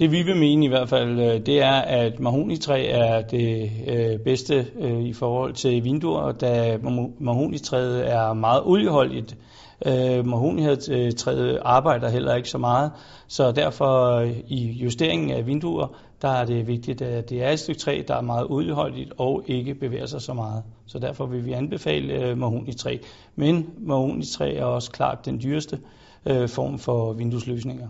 Det vi vil mene i hvert fald, øh, det er, at mahonitræ er det øh, bedste øh, i forhold til vinduer, da mahonitræet er meget olieholdigt. Øh, mahonitræet arbejder heller ikke så meget, så derfor øh, i justeringen af vinduer, der er det vigtigt, at det er et stykke træ, der er meget olieholdigt og ikke bevæger sig så meget. Så derfor vil vi anbefale mahonitræ. Men mahonitræ er også klart den dyreste form for vinduesløsninger.